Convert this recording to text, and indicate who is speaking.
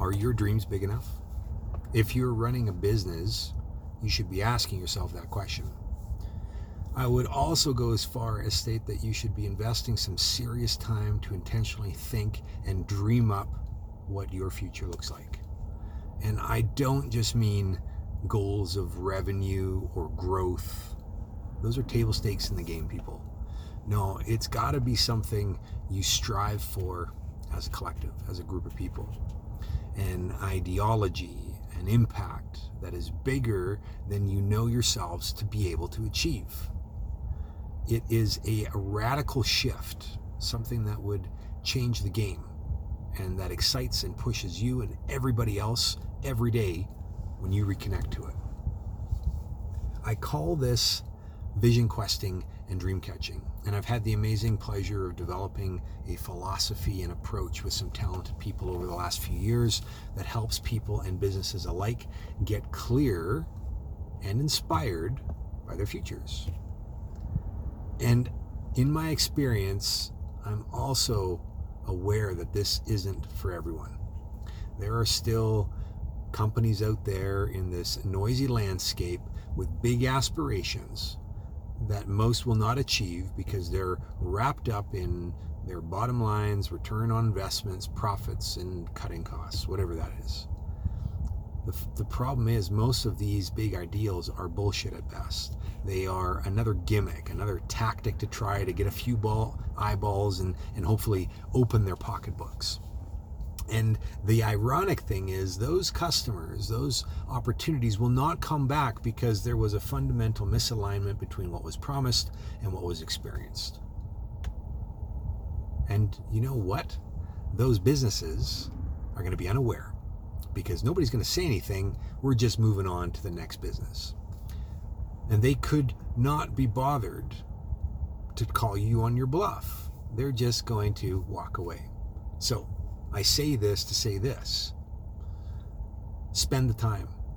Speaker 1: Are your dreams big enough? If you're running a business, you should be asking yourself that question. I would also go as far as state that you should be investing some serious time to intentionally think and dream up what your future looks like. And I don't just mean goals of revenue or growth. Those are table stakes in the game, people. No, it's got to be something you strive for as a collective, as a group of people. An ideology, an impact that is bigger than you know yourselves to be able to achieve. It is a radical shift, something that would change the game and that excites and pushes you and everybody else every day when you reconnect to it. I call this vision questing and dream catching. And I've had the amazing pleasure of developing a philosophy and approach with some talented people over the last few years that helps people and businesses alike get clear and inspired by their futures. And in my experience, I'm also aware that this isn't for everyone. There are still companies out there in this noisy landscape with big aspirations that most will not achieve because they're wrapped up in their bottom lines, return on investments, profits, and cutting costs, whatever that is. The, the problem is, most of these big ideals are bullshit at best. They are another gimmick, another tactic to try to get a few ball, eyeballs and, and hopefully open their pocketbooks. And the ironic thing is, those customers, those opportunities will not come back because there was a fundamental misalignment between what was promised and what was experienced. And you know what? Those businesses are going to be unaware because nobody's going to say anything. We're just moving on to the next business. And they could not be bothered to call you on your bluff. They're just going to walk away. So, I say this to say this. Spend the time